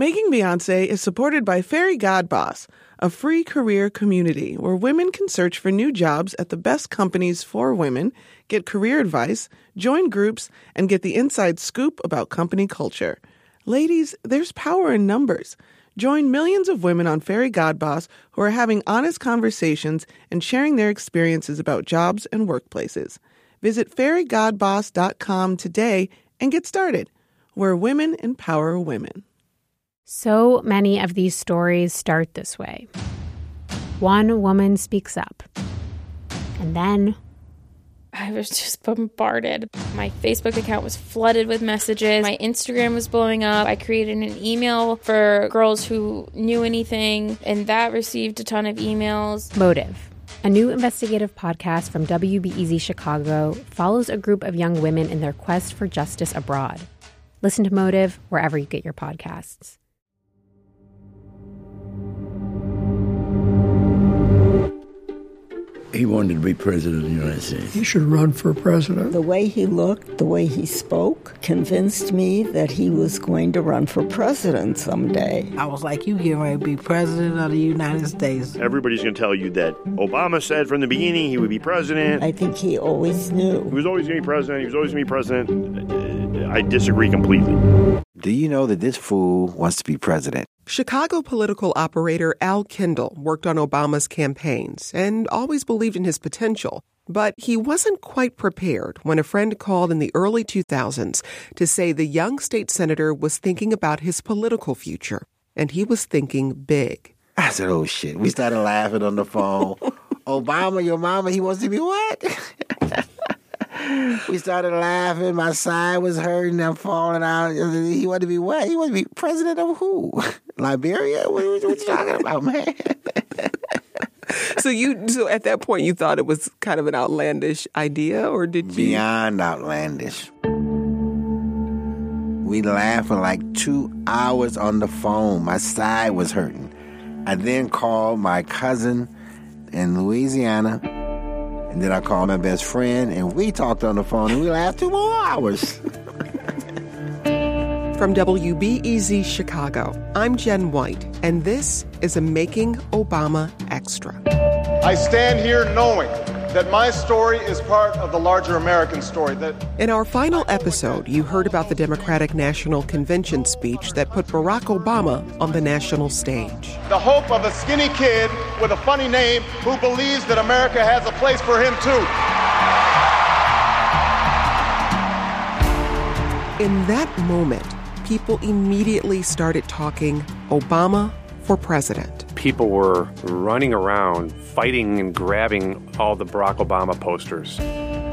Making Beyonce is supported by Fairygodboss, a free career community where women can search for new jobs at the best companies for women, get career advice, join groups, and get the inside scoop about company culture. Ladies, there's power in numbers. Join millions of women on Fairygodboss who are having honest conversations and sharing their experiences about jobs and workplaces. Visit fairygodboss.com today and get started, where women empower women. So many of these stories start this way. One woman speaks up, and then I was just bombarded. My Facebook account was flooded with messages. My Instagram was blowing up. I created an email for girls who knew anything, and that received a ton of emails. Motive, a new investigative podcast from WBEZ Chicago, follows a group of young women in their quest for justice abroad. Listen to Motive wherever you get your podcasts. He wanted to be president of the United States. He should run for president. The way he looked, the way he spoke, convinced me that he was going to run for president someday. I was like, you get ready to be president of the United States. Everybody's going to tell you that Obama said from the beginning he would be president. I think he always knew. He was always going to be president. He was always going to be president. I disagree completely. Do you know that this fool wants to be president? Chicago political operator Al Kindle worked on Obama's campaigns and always believed in his potential. But he wasn't quite prepared when a friend called in the early 2000s to say the young state senator was thinking about his political future. And he was thinking big. I said, oh shit. We started laughing on the phone. Obama, your mama, he wants to be what? we started laughing. My side was hurting. I'm falling out. He wanted to be what? He wanted to be president of who? Liberia? What, what, what you talking about, man? so you, so at that point, you thought it was kind of an outlandish idea, or did you? Beyond outlandish. We laughed for like two hours on the phone. My side was hurting. I then called my cousin in Louisiana and then I called my best friend, and we talked on the phone, and we laughed two more hours. From WBEZ Chicago, I'm Jenn White, and this is a Making Obama Extra. I stand here knowing that my story is part of the larger American story. That In our final episode, you heard about the Democratic National Convention speech that put Barack Obama on the national stage. The hope of a skinny kid with a funny name who believes that America has a place for him too. In that moment, people immediately started talking Obama for president. People were running around, fighting and grabbing all the Barack Obama posters.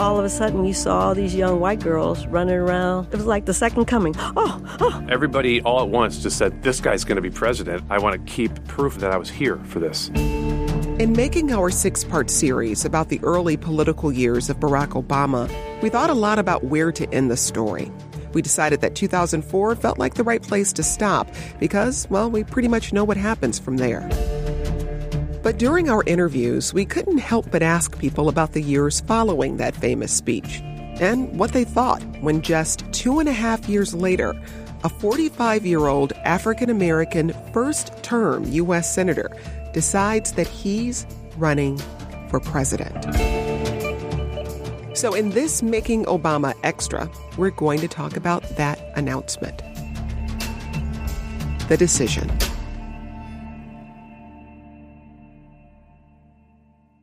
All of a sudden, you saw all these young white girls running around. It was like the second coming. Oh, oh. Everybody all at once just said, This guy's going to be president. I want to keep proof that I was here for this. In making our six part series about the early political years of Barack Obama, we thought a lot about where to end the story. We decided that 2004 felt like the right place to stop because, well, we pretty much know what happens from there. But during our interviews, we couldn't help but ask people about the years following that famous speech and what they thought when just two and a half years later, a 45 year old African American first term U.S. Senator decides that he's running for president. So, in this Making Obama Extra, we're going to talk about that announcement. The decision.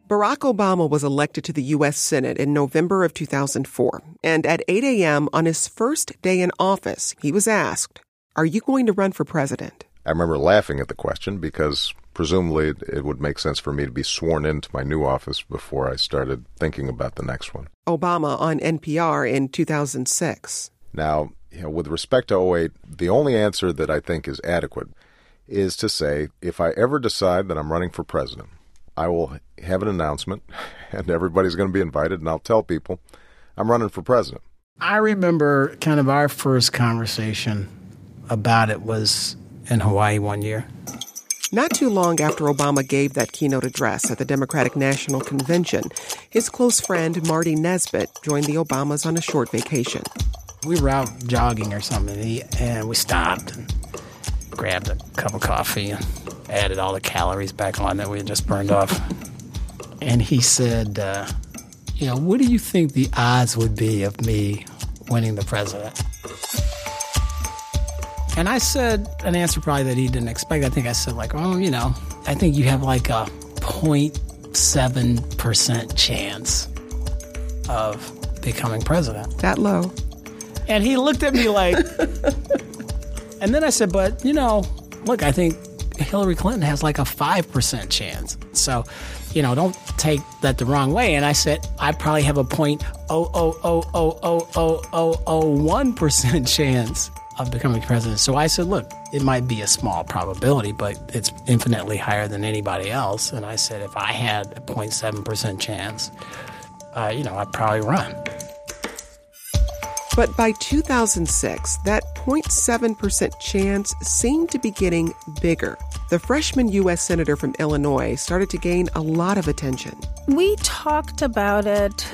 Barack Obama was elected to the U.S. Senate in November of 2004, and at 8 a.m. on his first day in office, he was asked, Are you going to run for president? I remember laughing at the question because presumably it would make sense for me to be sworn into my new office before I started thinking about the next one. Obama on NPR in 2006. Now, you know, with respect to 08, the only answer that I think is adequate is to say if I ever decide that I'm running for president, I will have an announcement and everybody's going to be invited and I'll tell people I'm running for president. I remember kind of our first conversation about it was in Hawaii one year. Not too long after Obama gave that keynote address at the Democratic National Convention, his close friend Marty Nesbitt joined the Obamas on a short vacation. We were out jogging or something, and, we stopped. And grabbed a cup of coffee and added all the calories back on that we had just burned off. And he said, uh, You know, what do you think the odds would be of me winning the president? And I said an answer probably that he didn't expect. I think I said, like, oh, you know, I think you have like a 0.7% chance of becoming president. That low. And he looked at me like, and then I said, but, you know, look, I think Hillary Clinton has like a 5% chance. So, you know, don't take that the wrong way. And I said, I probably have a 0.0000001 percent chance of becoming president. So I said, look, it might be a small probability, but it's infinitely higher than anybody else. And I said, if I had a 0.7% chance, uh, you know, I'd probably run. But by 2006, that 0.7% chance seemed to be getting bigger. The freshman U.S. Senator from Illinois started to gain a lot of attention. We talked about it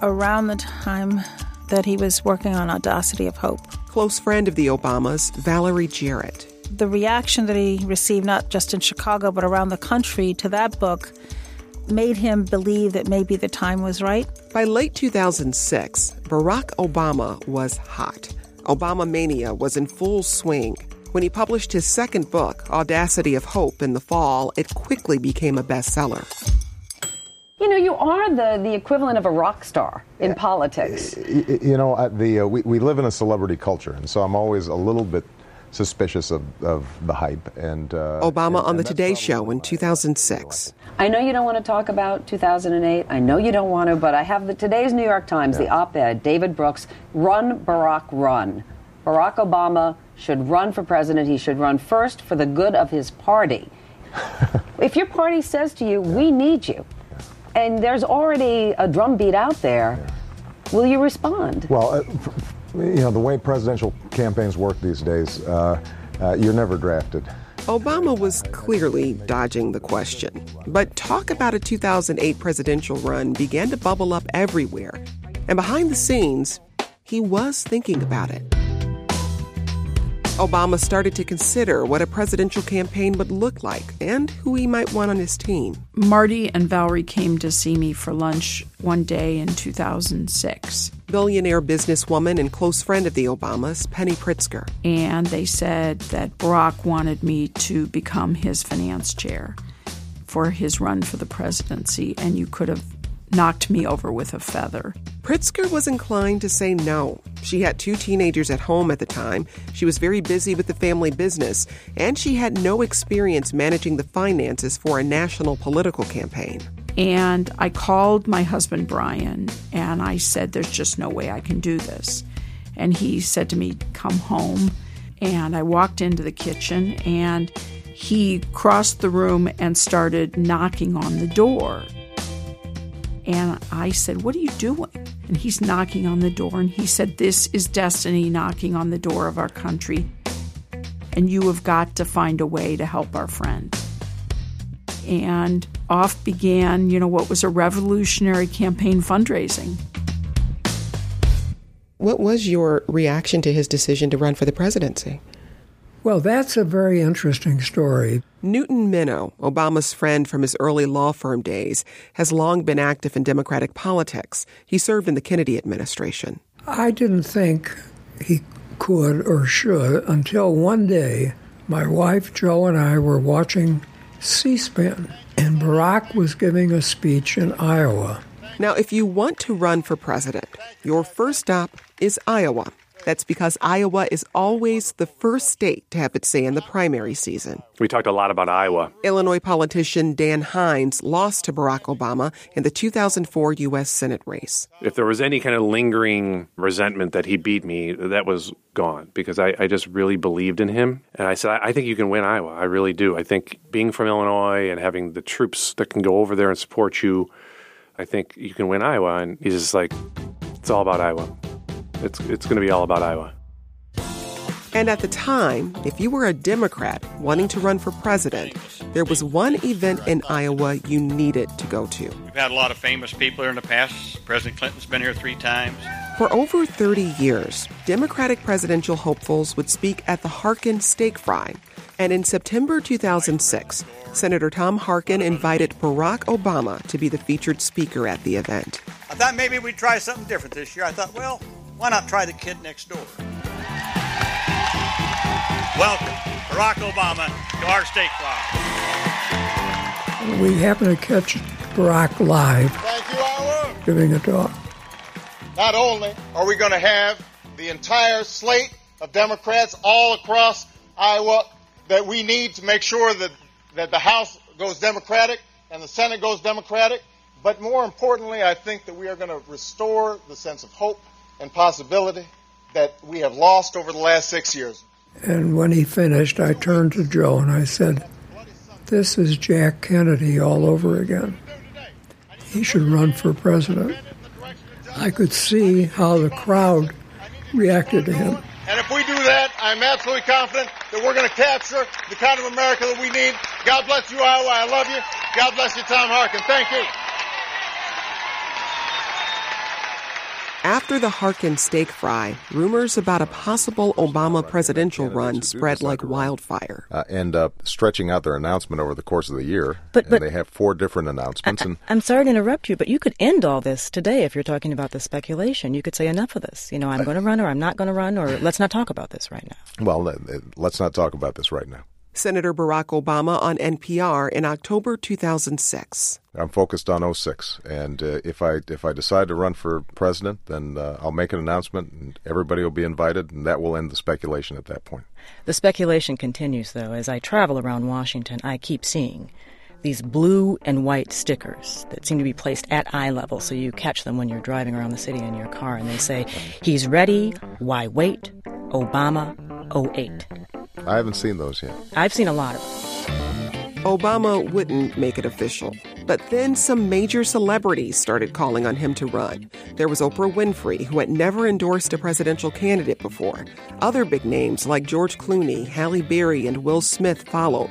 around the time that he was working on Audacity of Hope. Close friend of the Obamas, Valerie Jarrett. The reaction that he received, not just in Chicago, but around the country to that book, made him believe that maybe the time was right. By late 2006, Barack Obama was hot. Obama mania was in full swing. When he published his second book, Audacity of Hope, in the fall, it quickly became a bestseller. You know, you are the, the equivalent of a rock star in yeah. politics. You know, the uh, we, we live in a celebrity culture, and so I'm always a little bit suspicious of, of the hype. And uh, Obama and, on the Today Show in 2006. I know you don't want to talk about 2008. I know you don't want to, but I have the today's New York Times, yeah. the op-ed, David Brooks, "Run Barack, Run." Barack Obama should run for president. He should run first for the good of his party. if your party says to you, "We need you," and there's already a drumbeat out there, will you respond? Well. Uh, you know, the way presidential campaigns work these days, uh, uh, you're never drafted. Obama was clearly dodging the question. But talk about a 2008 presidential run began to bubble up everywhere. And behind the scenes, he was thinking about it. Obama started to consider what a presidential campaign would look like and who he might want on his team. Marty and Valerie came to see me for lunch one day in 2006. Billionaire businesswoman and close friend of the Obamas, Penny Pritzker. And they said that Barack wanted me to become his finance chair for his run for the presidency, and you could have knocked me over with a feather. Pritzker was inclined to say no. She had two teenagers at home at the time, she was very busy with the family business, and she had no experience managing the finances for a national political campaign. And I called my husband Brian and I said, There's just no way I can do this. And he said to me, Come home. And I walked into the kitchen and he crossed the room and started knocking on the door. And I said, What are you doing? And he's knocking on the door. And he said, This is destiny knocking on the door of our country. And you have got to find a way to help our friend. And off began, you know, what was a revolutionary campaign fundraising. What was your reaction to his decision to run for the presidency? Well, that's a very interesting story. Newton Minow, Obama's friend from his early law firm days, has long been active in Democratic politics. He served in the Kennedy administration. I didn't think he could or should until one day my wife Jo and I were watching C SPAN, and Barack was giving a speech in Iowa. Now, if you want to run for president, your first stop is Iowa. That's because Iowa is always the first state to have its say in the primary season. We talked a lot about Iowa. Illinois politician Dan Hynes lost to Barack Obama in the 2004 U.S. Senate race. If there was any kind of lingering resentment that he beat me, that was gone because I, I just really believed in him. And I said, I, I think you can win Iowa. I really do. I think being from Illinois and having the troops that can go over there and support you, I think you can win Iowa. And he's just like, it's all about Iowa. It's, it's going to be all about Iowa. And at the time, if you were a Democrat wanting to run for president, there was one event in Iowa you needed to go to. We've had a lot of famous people here in the past. President Clinton's been here three times. For over 30 years, Democratic presidential hopefuls would speak at the Harkin Steak Fry, And in September 2006, Senator Tom Harkin invited Barack Obama to be the featured speaker at the event. I thought maybe we'd try something different this year. I thought, well, why not try the kid next door? Welcome, Barack Obama, to our steak Fry. We happened to catch Barack live Thank you, Iowa. giving a talk. Not only are we going to have the entire slate of Democrats all across Iowa that we need to make sure that, that the House goes Democratic and the Senate goes Democratic, but more importantly, I think that we are going to restore the sense of hope and possibility that we have lost over the last six years. And when he finished, I turned to Jo and I said, This is Jack Kennedy all over again. He should run for president. I could see how the crowd reacted to him. And if we do that, I'm absolutely confident that we're going to capture the kind of America that we need. God bless you, Iowa. I love you. God bless you, Tom Harkin. Thank you. After the Harkin steak fry, rumors about a possible Obama presidential run spread like wildfire. Uh, end up stretching out their announcement over the course of the year. But- but- and they have four different announcements. and I'm sorry to interrupt you, but you could end all this today if you're talking about the speculation. You could say enough of this. You know, I'm going to run or I'm not going to run or let's not talk about this right now. well, uh, let's not talk about this right now. Senator Barack Obama on NPR in October 2006. I'm focused on 06, and uh, if I if I decide to run for president, then uh, I'll make an announcement, and everybody will be invited, and that will end the speculation at that point. The speculation continues, though. As I travel around Washington, I keep seeing these blue and white stickers that seem to be placed at eye level so you catch them when you're driving around the city in your car, and they say, He's ready, why wait? Obama 08. I haven't seen those yet. I've seen a lot of them. Obama wouldn't make it official. But then some major celebrities started calling on him to run. There was Oprah Winfrey, who had never endorsed a presidential candidate before. Other big names like George Clooney, Halle Berry, and Will Smith followed.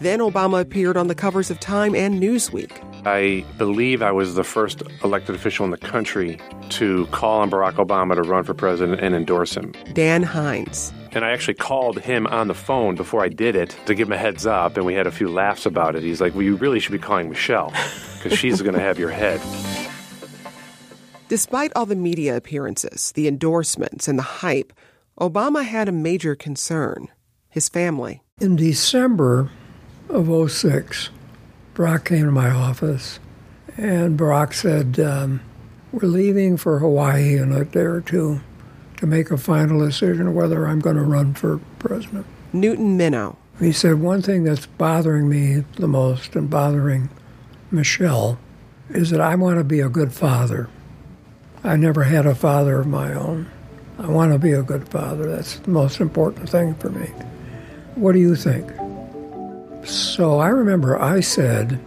Then Obama appeared on the covers of Time and Newsweek. I believe I was the first elected official in the country to call on Barack Obama to run for president and endorse him. Dan Hynes. And I actually called him on the phone before I did it to give him a heads up, and we had a few laughs about it. He's like, Well, you really should be calling Michelle because she's going to have your head. Despite all the media appearances, the endorsements, and the hype, Obama had a major concern his family. In December of 06, Barack came to my office, and Barack said, um, We're leaving for Hawaii in a day or two to make a final decision whether I'm going to run for president. Newton Minow. He said, One thing that's bothering me the most and bothering Michelle is that I want to be a good father. I never had a father of my own. I want to be a good father. That's the most important thing for me. What do you think? So I remember I said,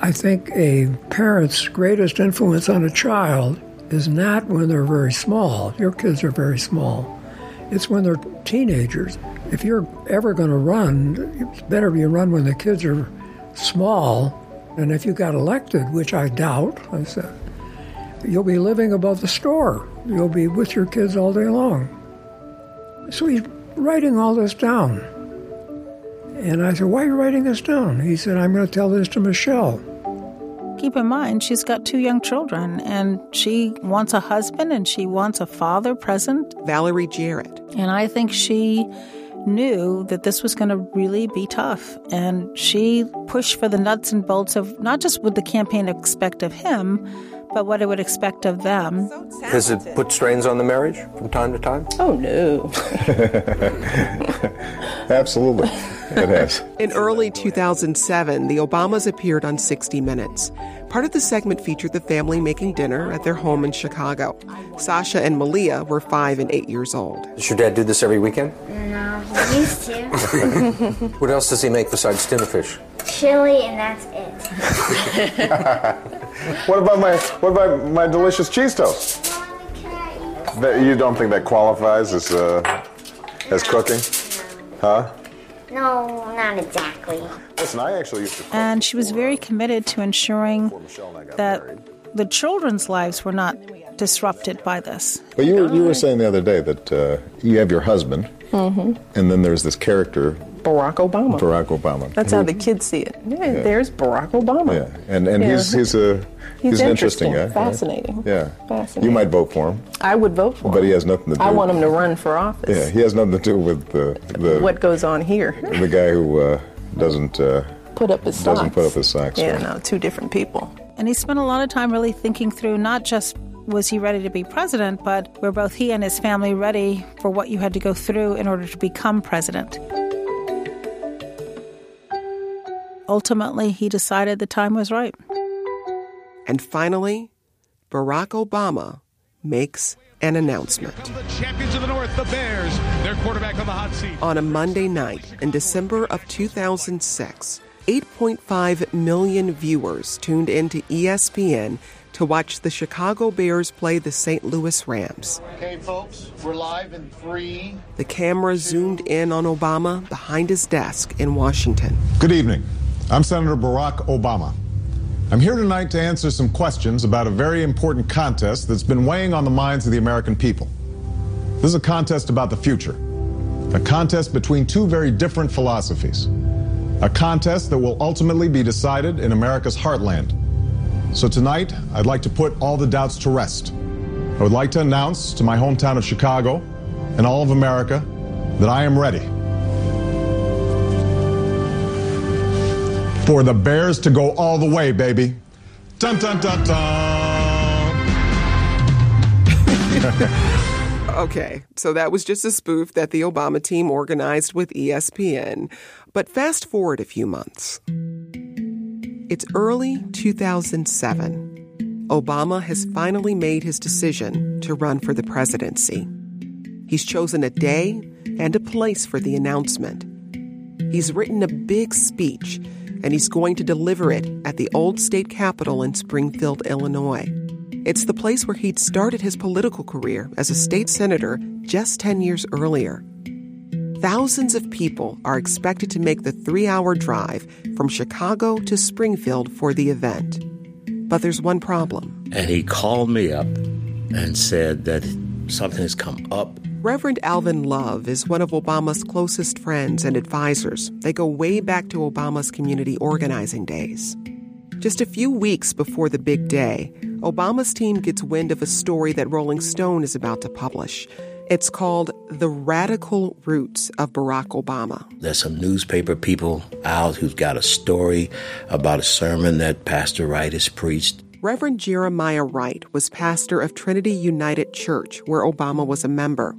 I think a parent's greatest influence on a child is not when they're very small. Your kids are very small. It's when they're teenagers. If you're ever going to run, it's better you run when the kids are small. And if you got elected, which I doubt, I said, you'll be living above the store. You'll be with your kids all day long. So he's writing all this down. And I said, Why are you writing this down? He said, I'm going to tell this to Michelle. Keep in mind, she's got two young children, and she wants a husband and she wants a father present. Valerie Jarrett. And I think she knew that this was going to really be tough. And she pushed for the nuts and bolts of not just what the campaign expect of him, but what it would expect of them. Has it put strains on the marriage from time to time? Oh, no. Absolutely, it has. In early 2007, the Obamas appeared on 60 Minutes. Part of the segment featured the family making dinner at their home in Chicago. Sasha and Malia were five and eight years old. Does your dad do this every weekend? No, he used to. What else does he make besides tuna fish? Chili, and that's it. What about my what about my delicious cheese toast? That you don't think that qualifies as uh, as cooking, huh? No, not exactly. Listen, I actually used to. And she was very committed to ensuring that the children's lives were not disrupted by this. But you were, you were saying the other day that uh, you have your husband, Mm-hmm. and then there's this character Barack Obama. Barack Obama. That's how the kids see it. Yeah, Yeah. there's Barack Obama. Yeah, and and Yeah. he's he's a He's an interesting interesting, guy. right? fascinating. Yeah, Fascinating. you might vote for him, I would vote for him. but he has nothing to do. I want him to run for office. Yeah, he has nothing to do with the the What goes on here? the guy who uh, doesn't uh, Put up his doesn't socks. put up his socks. Yeah, right? no, two different people. And he spent a lot of time really thinking through not just was he ready to be president, but were both he and his family ready for what you had to go through in order to become president. Ultimately, he decided the time was right. And finally, Barack Obama makes an announcement. Champions of the North, the Bears. Their quarterback on the hot seat. On a Monday night in December of 2006, 8.5 million viewers tuned into ESPN to watch the Chicago Bears play the St. Louis Rams. Okay, folks, we're live in three. The camera zoomed in on Obama behind his desk in Washington. Good evening. I'm Senator Barack Obama. I'm here tonight to answer some questions about a very important contest that's been weighing on the minds of the American people. This is a contest about the future, a contest between two very different philosophies, a contest that will ultimately be decided in America's heartland. So tonight, I'd like to put all the doubts to rest. I would like to announce to my hometown of Chicago and all of America that I am ready for the Bears to go all the way, baby. Dun dun dun dun. Okay, so that was just a spoof that the Obama team organized with ESPN. But fast forward a few months. It's early 2007. Obama has finally made his decision to run for the presidency. He's chosen a day and a place for the announcement. He's written a big speech, and he's going to deliver it at the old state capitol in Springfield, Illinois. It's the place where he'd started his political career as a state senator just 10 years earlier. Thousands of people are expected to make the three hour drive from Chicago to Springfield for the event. But there's one problem. And he called me up and said that something has come up. Reverend Alvin Love is one of Obama's closest friends and advisors. They go way back to Obama's community organizing days. Just a few weeks before the big day, Obama's team gets wind of a story that Rolling Stone is about to publish. It's called The Radical Roots of Barack Obama. There's some newspaper people out who've got a story about a sermon that Pastor Wright has preached. Reverend Jeremiah Wright was pastor of Trinity United Church, where Obama was a member.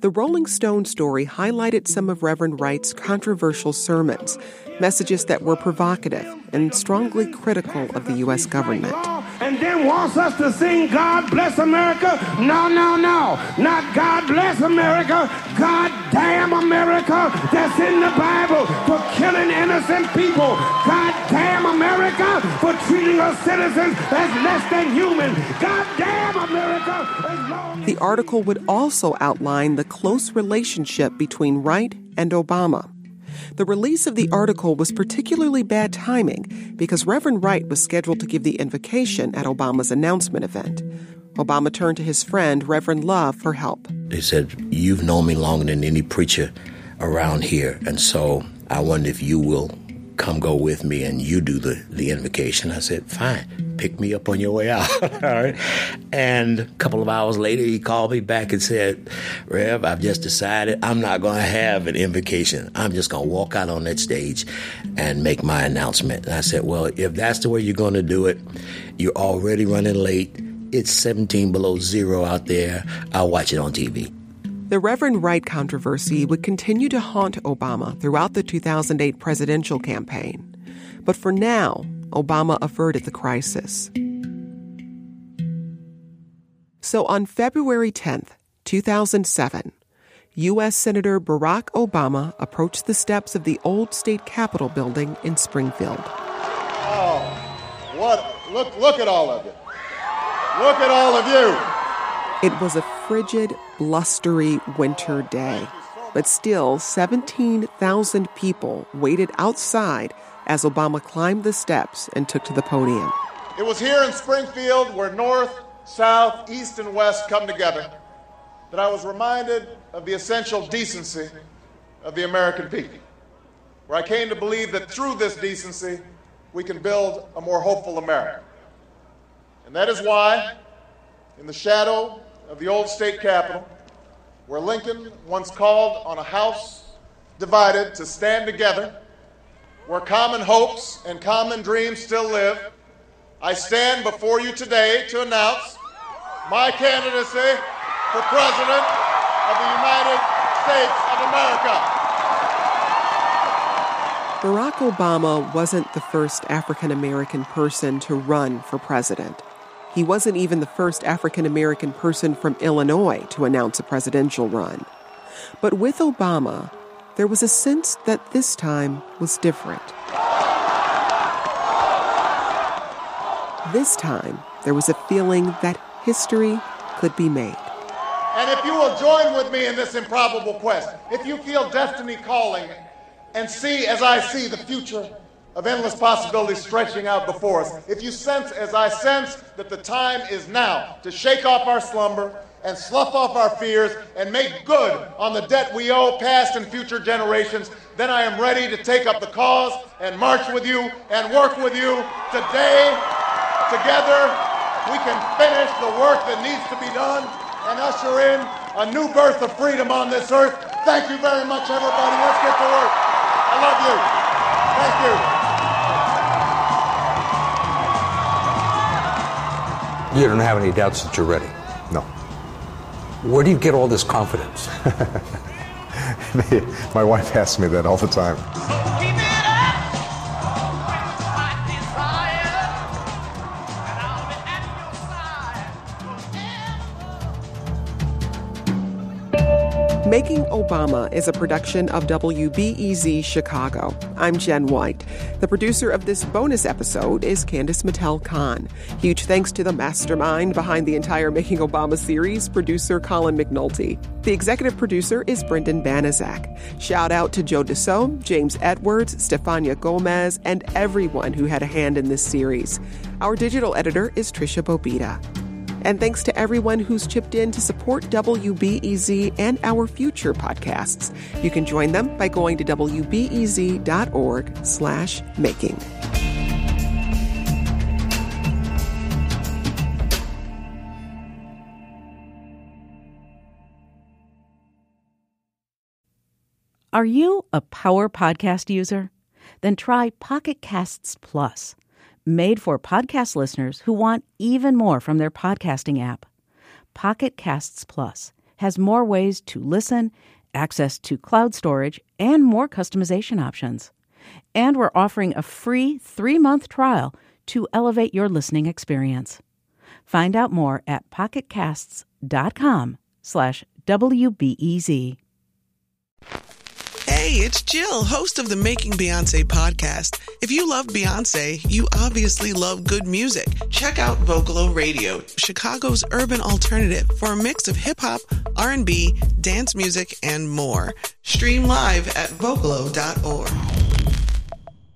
The Rolling Stone story highlighted some of Reverend Wright's controversial sermons, messages that were provocative and strongly critical of the U.S. government. And then wants us to sing God Bless America. No, no, no. Not God Bless America. God damn America that's in the Bible for killing innocent people. God damn America for treating us citizens as less than human. God damn America The article would also outline the close relationship between Wright and Obama. The release of the article was particularly bad timing because Reverend Wright was scheduled to give the invocation at Obama's announcement event. Obama turned to his friend, Reverend Love, for help. He said, You've known me longer than any preacher around here, and so I wonder if you will come go with me and you do the, the invocation. I said, Fine, pick me up on your way out. All right. And a couple of hours later, he called me back and said, Rev, I've just decided I'm not going to have an invocation. I'm just going to walk out on that stage and make my announcement. And I said, Well, if that's the way you're going to do it, you're already running late. It's 17 below zero out there. I'll watch it on TV. The Reverend Wright controversy would continue to haunt Obama throughout the 2008 presidential campaign. But for now, Obama averted the crisis. So on February 10th, 2007, U.S. Senator Barack Obama approached the steps of the old state capitol building in Springfield. Oh, what? Look, look at all of you. Look at all of you. It was a frigid, blustery winter day, but still 17,000 people waited outside as Obama climbed the steps and took to the podium. It was here in Springfield where North, South, East, and West come together that I was reminded of the essential decency of the American people. where I came to believe that through this decency, we can build a more hopeful America. And that is why, in the shadow of the old state capitol, where Lincoln once called on a house divided to stand together, where common hopes and common dreams still live, I stand before you today to announce my candidacy for President of the United States of America. Barack Obama wasn't the first African American person to run for president. He wasn't even the first African American person from Illinois to announce a presidential run. But with Obama, there was a sense that this time was different. This time, there was a feeling that history could be made. And if you will join with me in this improbable quest, if you feel destiny calling and see as I see the future of endless possibilities stretching out before us, if you sense as I sense that the time is now to shake off our slumber and slough off our fears and make good on the debt we owe past and future generations, then I am ready to take up the cause and march with you and work with you today. Together, we can finish the work that needs to be done and usher in a new birth of freedom on this earth. Thank you very much, everybody. Let's get to work. I love you. Thank you. You don't have any doubts that you're ready? No. Where do you get all this confidence? My wife asks me that all the time. Making Obama is a production of WBEZ Chicago. I'm Jenn White. The producer of this bonus episode is Candice Mattel Khan. Huge thanks to the mastermind behind the entire Making Obama series, producer Colin McNulty. The executive producer is Brendan Banaszak. Shout out to Joe DeSo, James Edwards, Stefania Gomez, and everyone who had a hand in this series. Our digital editor is Tricia Bobeda. And thanks to everyone who's chipped in to support WBEZ and our future podcasts. You can join them by going to wbez.org slash making. Are you a power podcast user? Then try Pocket Casts Plus made for podcast listeners who want even more from their podcasting app. Pocket Casts Plus has more ways to listen, access to cloud storage, and more customization options. And we're offering a free three month trial to elevate your listening experience. Find out more at pocketcasts.com slash WBEZ. Hey, it's Jill, host of the Making Beyonce podcast. If you love Beyonce, you obviously love good music. Check out Vocalo Radio, Chicago's urban alternative for a mix of hip hop, R&B, dance music, and more. Stream live at vocalo.org.